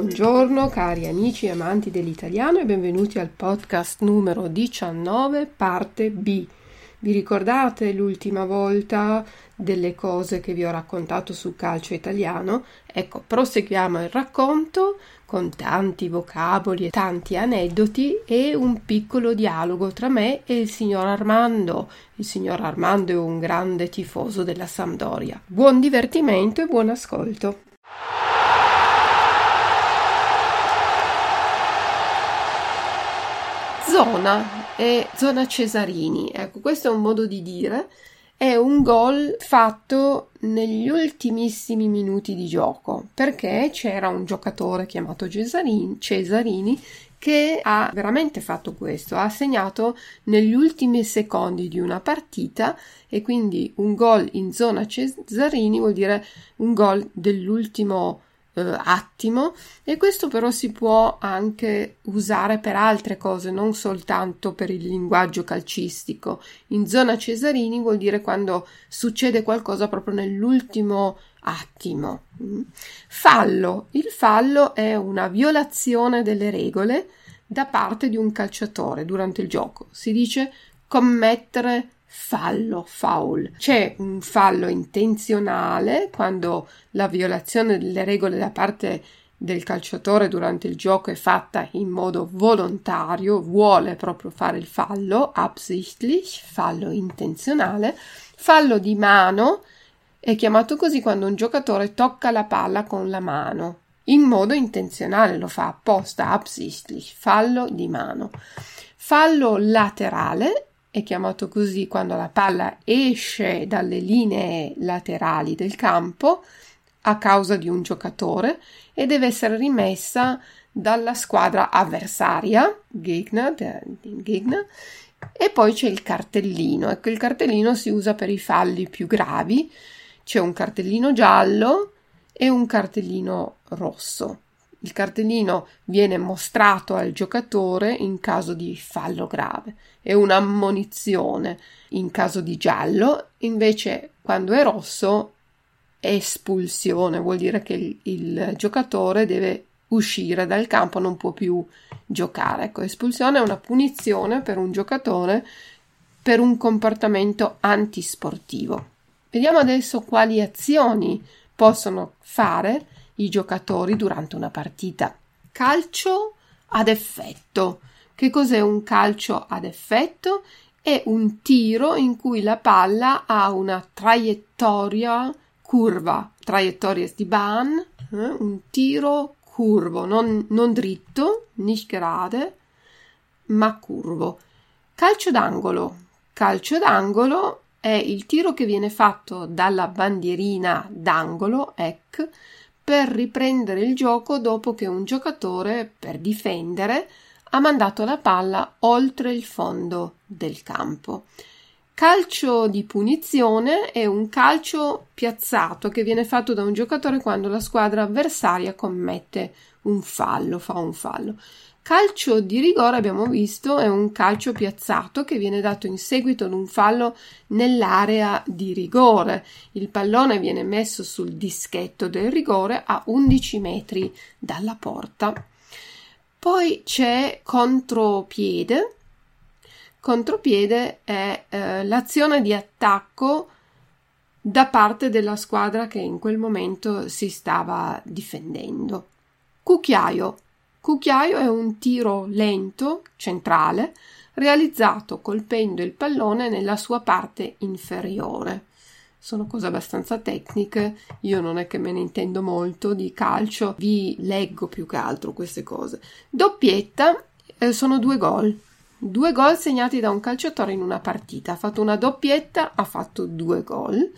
Buongiorno cari amici e amanti dell'italiano e benvenuti al podcast numero 19 parte B. Vi ricordate l'ultima volta delle cose che vi ho raccontato sul calcio italiano? Ecco, proseguiamo il racconto con tanti vocaboli e tanti aneddoti e un piccolo dialogo tra me e il signor Armando. Il signor Armando è un grande tifoso della Sampdoria. Buon divertimento e buon ascolto. Zona è zona Cesarini, ecco questo è un modo di dire, è un gol fatto negli ultimissimi minuti di gioco perché c'era un giocatore chiamato Cesarini, Cesarini che ha veramente fatto questo, ha segnato negli ultimi secondi di una partita e quindi un gol in zona Cesarini vuol dire un gol dell'ultimo eh, attimo e questo però si può anche usare per altre cose, non soltanto per il linguaggio calcistico. In zona Cesarini vuol dire quando succede qualcosa proprio nell'ultimo attimo. Fallo. Il fallo è una violazione delle regole da parte di un calciatore durante il gioco. Si dice commettere fallo, foul. C'è un fallo intenzionale quando la violazione delle regole da parte del calciatore durante il gioco è fatta in modo volontario, vuole proprio fare il fallo, absichtlich, fallo intenzionale. Fallo di mano è chiamato così quando un giocatore tocca la palla con la mano. In modo intenzionale lo fa apposta, absichtlich, fallo di mano. Fallo laterale è chiamato così quando la palla esce dalle linee laterali del campo a causa di un giocatore e deve essere rimessa dalla squadra avversaria, Gegner, Gegner e poi c'è il cartellino. Ecco, il cartellino si usa per i falli più gravi. C'è un cartellino giallo e un cartellino rosso. Il cartellino viene mostrato al giocatore in caso di fallo grave, è un'ammonizione in caso di giallo, invece quando è rosso espulsione, vuol dire che il, il giocatore deve uscire dal campo, non può più giocare. Ecco, espulsione è una punizione per un giocatore per un comportamento antisportivo. Vediamo adesso quali azioni possono fare i giocatori durante una partita. Calcio ad effetto. Che cos'è un calcio ad effetto? È un tiro in cui la palla ha una traiettoria curva, traiettoria di Bahn, eh? un tiro curvo, non, non dritto, nicht gerade, ma curvo. Calcio d'angolo. Calcio d'angolo è il tiro che viene fatto dalla bandierina d'angolo, ec, per riprendere il gioco dopo che un giocatore, per difendere, ha mandato la palla oltre il fondo del campo. Calcio di punizione è un calcio piazzato che viene fatto da un giocatore quando la squadra avversaria commette un fallo, fa un fallo. Calcio di rigore, abbiamo visto, è un calcio piazzato che viene dato in seguito ad un fallo nell'area di rigore. Il pallone viene messo sul dischetto del rigore a 11 metri dalla porta. Poi c'è contropiede. Contropiede è eh, l'azione di attacco da parte della squadra che in quel momento si stava difendendo. Cucchiaio Cucchiaio è un tiro lento, centrale, realizzato colpendo il pallone nella sua parte inferiore. sono cose abbastanza tecniche, io non è che me ne intendo molto di calcio, vi leggo più che altro queste cose. Doppietta eh, sono due gol, due gol segnati da un calciatore in una partita, ha fatto una doppietta, ha fatto due gol.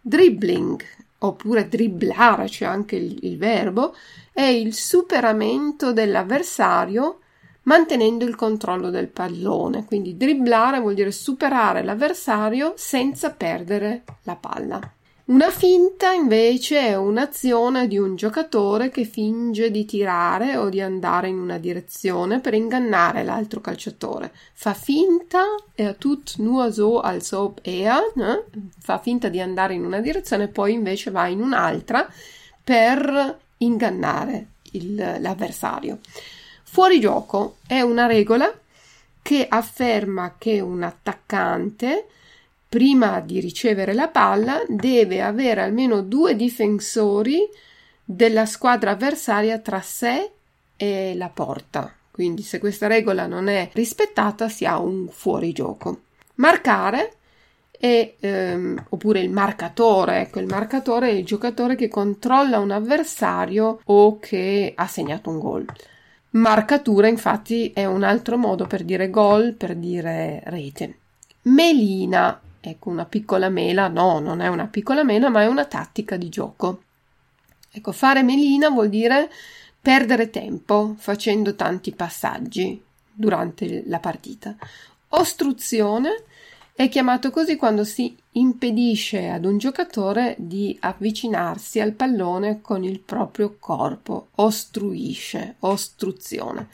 Dribbling, oppure dribblare, c'è anche il, il verbo, è il superamento dell'avversario mantenendo il controllo del pallone. Quindi dribblare vuol dire superare l'avversario senza perdere la palla. Una finta invece è un'azione di un giocatore che finge di tirare o di andare in una direzione per ingannare l'altro calciatore. Fa finta, er tut nur so als ob er, eh? fa finta di andare in una direzione e poi invece va in un'altra per ingannare il, l'avversario. Fuori gioco è una regola che afferma che un attaccante prima di ricevere la palla deve avere almeno due difensori della squadra avversaria tra sé e la porta. Quindi se questa regola non è rispettata si ha un fuorigioco. Marcare è, ehm, oppure il marcatore, ecco il marcatore è il giocatore che controlla un avversario o che ha segnato un gol. Marcatura infatti è un altro modo per dire gol, per dire rete. Melina, ecco una piccola mela, no, non è una piccola mela, ma è una tattica di gioco. Ecco, fare melina vuol dire perdere tempo facendo tanti passaggi durante la partita. Ostruzione è chiamato così quando si impedisce ad un giocatore di avvicinarsi al pallone con il proprio corpo, ostruisce, ostruzione.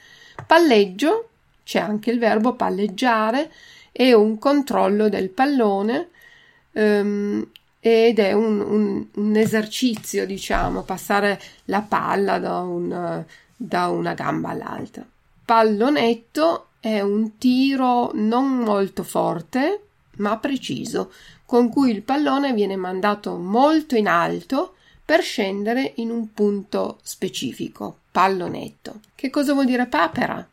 Palleggio, c'è anche il verbo palleggiare, è un controllo del pallone um, ed è un, un, un, esercizio, diciamo, passare la palla da, un, da una gamba all'altra. Pallonetto è un tiro non molto forte, ma preciso, con cui il pallone viene mandato molto in alto per scendere in un punto specifico, pallonetto. Che cosa vuol dire papera?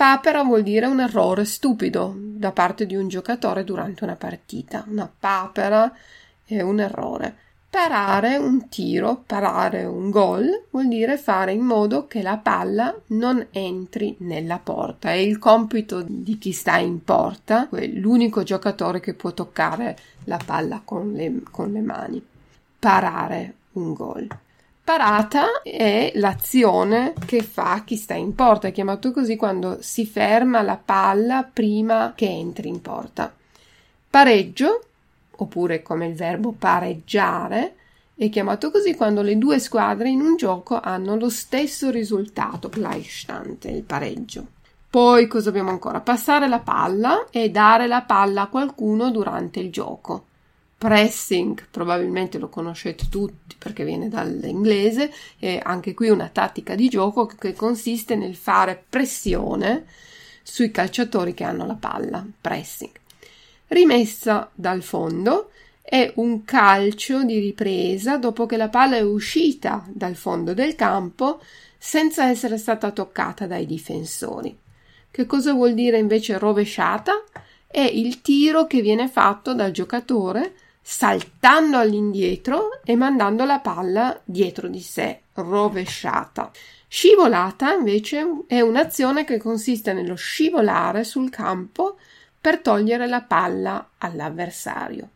Papera vuol dire un errore stupido da parte di un giocatore durante una partita. Una papera è un errore. Parare un tiro, parare un gol, vuol dire fare in modo che la palla non entri nella porta. È il compito di chi sta in porta, l'unico giocatore che può toccare la palla con le, con le mani. Parare un gol. Parata è l'azione che fa chi sta in porta, è chiamato così quando si ferma la palla prima che entri in porta. Pareggio oppure come il verbo pareggiare, è chiamato così quando le due squadre in un gioco hanno lo stesso risultato, Gleichstand, il pareggio. Poi cosa abbiamo ancora? Passare la palla e dare la palla a qualcuno durante il gioco. Pressing, probabilmente lo conoscete tutti perché viene dall'inglese, è anche qui una tattica di gioco che consiste nel fare pressione sui calciatori che hanno la palla. Pressing rimessa dal fondo è un calcio di ripresa dopo che la palla è uscita dal fondo del campo senza essere stata toccata dai difensori. Che cosa vuol dire invece rovesciata? È il tiro che viene fatto dal giocatore saltando all'indietro e mandando la palla dietro di sé, rovesciata. Scivolata invece è un'azione che consiste nello scivolare sul campo per togliere la palla all'avversario.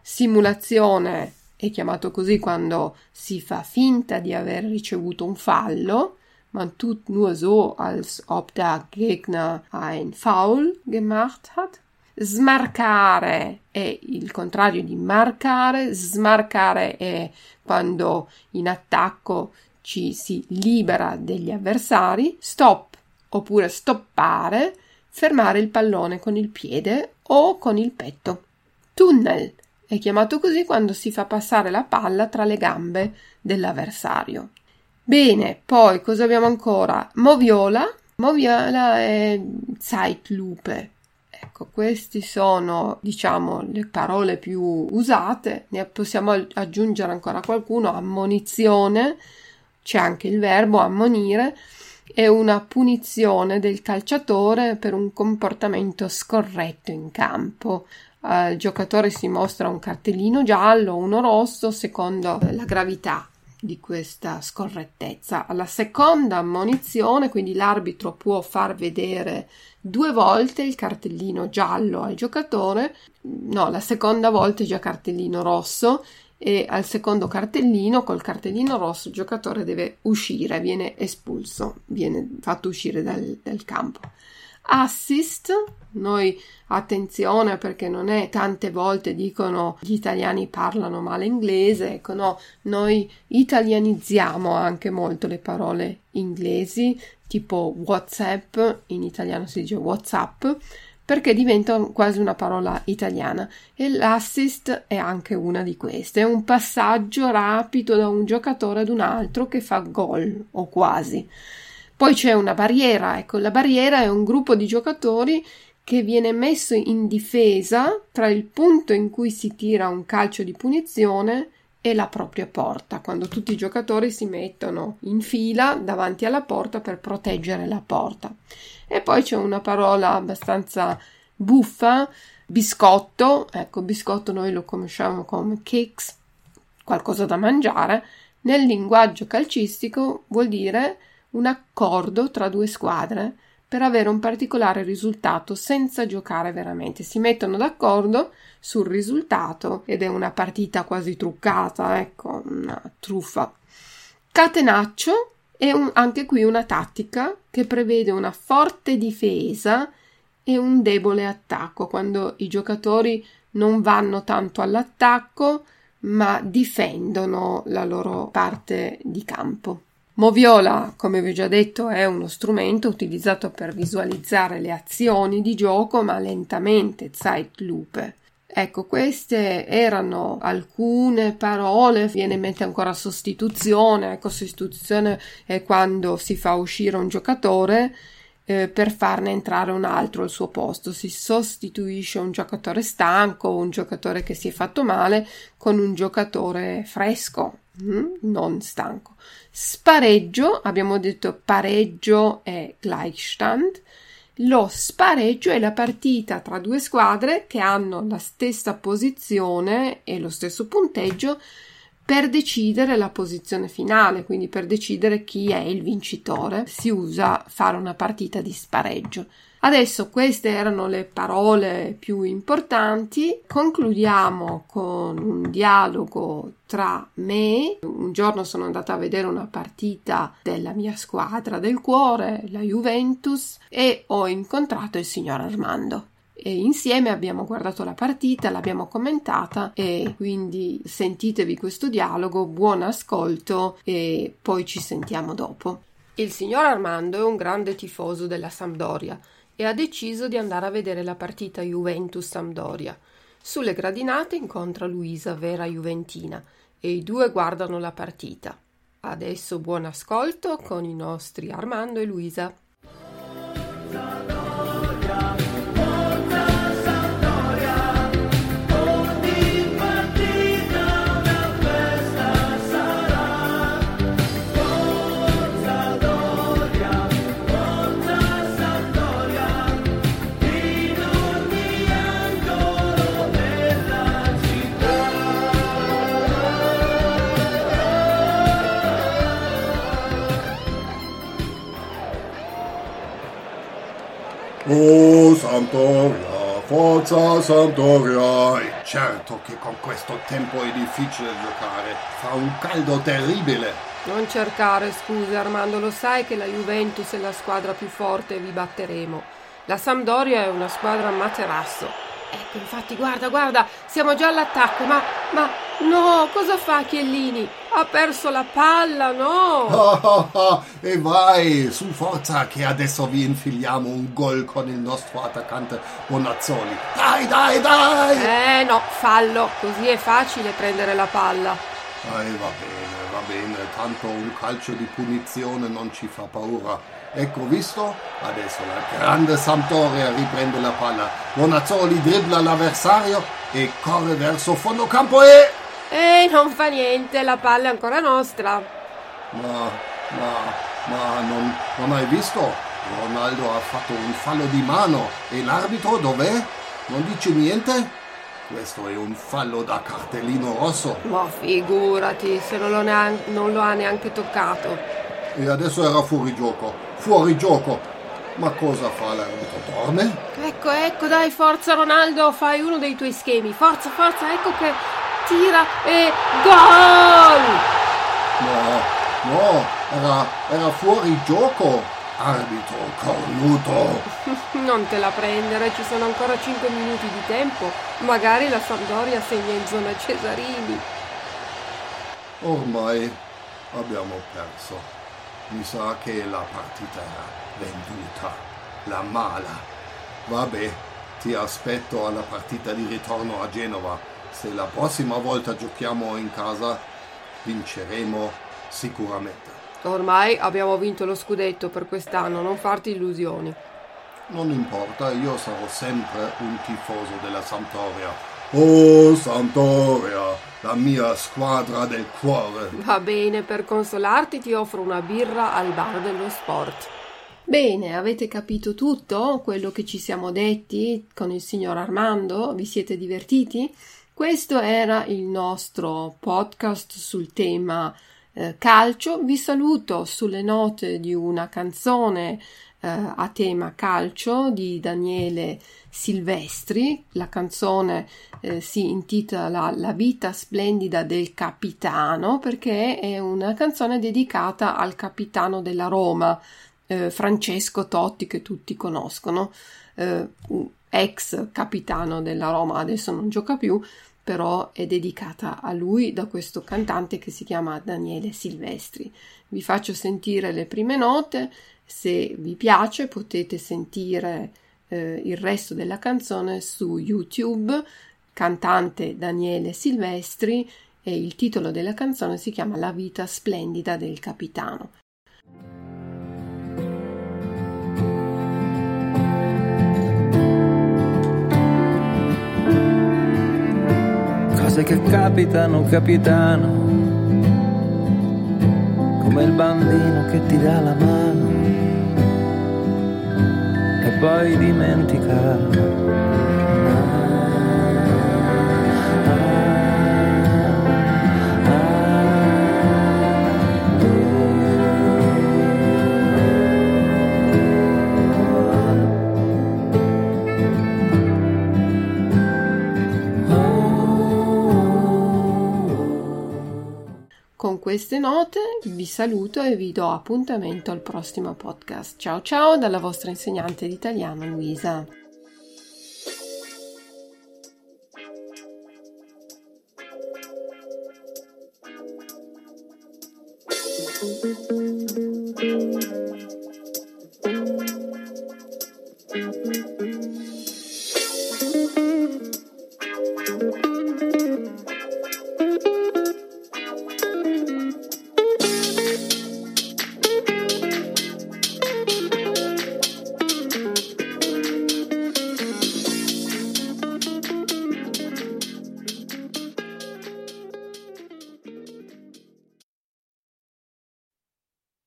Simulazione è chiamato così quando si fa finta di aver ricevuto un fallo, man tut nur so, als ob der Gegner ein Foul gemacht hat. Smarcare è il contrario di marcare, smarcare è quando in attacco ci si libera degli avversari, stop oppure stoppare fermare il pallone con il piede o con il petto. Tunnel è chiamato così quando si fa passare la palla tra le gambe dell'avversario. Bene, poi cosa abbiamo ancora? Moviola. Moviola è Zeitlupe. Ecco, queste sono, diciamo, le parole più usate. Ne possiamo aggiungere ancora qualcuno. Ammonizione, c'è anche il verbo ammonire è una punizione del calciatore per un comportamento scorretto in campo. al giocatore si mostra un cartellino giallo, uno rosso, secondo la gravità di questa scorrettezza. Alla seconda ammonizione, quindi l'arbitro può far vedere due volte il cartellino giallo al giocatore, no, la seconda volta è già cartellino rosso e al secondo cartellino, col cartellino rosso, il giocatore deve uscire, viene espulso, viene fatto uscire dal, dal campo assist. Noi attenzione perché non è tante volte dicono gli italiani parlano male inglese, ecco no, noi italianizziamo anche molto le parole inglesi, tipo WhatsApp, in italiano si dice WhatsApp, perché diventano quasi una parola italiana e l'assist è anche una di queste, è un passaggio rapido da un giocatore ad un altro che fa gol o quasi. Poi c'è una barriera, ecco, la barriera è un gruppo di giocatori che viene messo in difesa tra il punto in cui si tira un calcio di punizione e la propria porta, quando tutti i giocatori si mettono in fila davanti alla porta per proteggere la porta. E poi c'è una parola abbastanza buffa, biscotto, ecco, biscotto noi lo conosciamo come cakes, qualcosa da mangiare, nel linguaggio calcistico vuol dire un accordo tra due squadre per avere un particolare risultato senza giocare veramente. Si mettono d'accordo sul risultato ed è una partita quasi truccata, ecco, una truffa. Catenaccio è un, anche qui una tattica che prevede una forte difesa e un debole attacco, quando i giocatori non vanno tanto all'attacco ma difendono la loro parte di campo. Moviola, come vi ho già detto, è uno strumento utilizzato per visualizzare le azioni di gioco, ma lentamente, Zeitlupe. Ecco, queste erano alcune parole, viene in mente ancora sostituzione, ecco, sostituzione è quando si fa uscire un giocatore eh, per farne entrare un altro al suo posto, si sostituisce un giocatore stanco un giocatore che si è fatto male con un giocatore fresco, mm, non stanco. Spareggio, abbiamo detto pareggio è Gleichstand. Lo spareggio è la partita tra due squadre che hanno la stessa posizione e lo stesso punteggio per decidere la posizione finale, quindi per decidere chi è il vincitore. Si usa fare una partita di spareggio. Adesso queste erano le parole più importanti. Concludiamo con un dialogo tra me. Un giorno sono andata a vedere una partita della mia squadra del cuore, la Juventus, e ho incontrato il signor Armando. E insieme abbiamo guardato la partita, l'abbiamo commentata e quindi sentitevi questo dialogo, buon ascolto e poi ci sentiamo dopo. Il signor Armando è un grande tifoso della Sampdoria e ha deciso di andare a vedere la partita Juventus-Sampdoria. Sulle gradinate incontra Luisa, vera juventina, e i due guardano la partita. Adesso buon ascolto con i nostri Armando e Luisa. Oh Sampdoria, forza Sampdoria! E certo che con questo tempo è difficile giocare, fa un caldo terribile. Non cercare scuse Armando, lo sai che la Juventus è la squadra più forte e vi batteremo. La Sampdoria è una squadra a materasso Ecco, infatti, guarda, guarda, siamo già all'attacco, ma, ma, no, cosa fa Chiellini? Ha perso la palla, no? Oh, oh, oh. E vai, su forza, che adesso vi infiliamo un gol con il nostro attaccante Bonazzoli. Dai, dai, dai! Eh no, fallo, così è facile prendere la palla. Dai, va bene, va bene, tanto un calcio di punizione non ci fa paura. Ecco, visto? Adesso la grande Sampdoria riprende la palla. Bonazzoli dribbla l'avversario e corre verso fondo campo e... E non fa niente, la palla è ancora nostra. Ma, ma, ma non, non hai visto? Ronaldo ha fatto un fallo di mano e l'arbitro dov'è? Non dice niente? Questo è un fallo da cartellino rosso. Ma figurati, se non lo, neanche, non lo ha neanche toccato. E adesso era fuori gioco. Fuori gioco. Ma cosa fa l'arbitro? Dorme? Ecco, ecco, dai, forza Ronaldo, fai uno dei tuoi schemi. Forza, forza, ecco che tira e gol! No, no, era, era fuori gioco. Arbitro cornuto. non te la prendere, ci sono ancora 5 minuti di tempo. Magari la Sampdoria segna in zona Cesarini. Ormai abbiamo perso. Mi sa che la partita era venduta. La mala. Vabbè, ti aspetto alla partita di ritorno a Genova. Se la prossima volta giochiamo in casa, vinceremo sicuramente. Ormai abbiamo vinto lo scudetto per quest'anno, non farti illusioni. Non importa, io sarò sempre un tifoso della Sampdoria. Oh Sampdoria, la mia squadra del cuore. Va bene, per consolarti ti offro una birra al bar dello sport. Bene, avete capito tutto quello che ci siamo detti con il signor Armando? Vi siete divertiti? Questo era il nostro podcast sul tema eh, calcio. Vi saluto sulle note di una canzone eh, a tema calcio di Daniele Silvestri. La canzone eh, si intitola La vita splendida del capitano perché è una canzone dedicata al capitano della Roma, eh, Francesco Totti, che tutti conoscono, eh, ex capitano della Roma, adesso non gioca più però è dedicata a lui da questo cantante che si chiama Daniele Silvestri. Vi faccio sentire le prime note, se vi piace potete sentire eh, il resto della canzone su YouTube, cantante Daniele Silvestri e il titolo della canzone si chiama La vita splendida del capitano. Cose che capitano, capitano, come il bambino che ti dà la mano e poi dimentica. Queste note vi saluto e vi do appuntamento al prossimo podcast. Ciao ciao dalla vostra insegnante di italiano Luisa.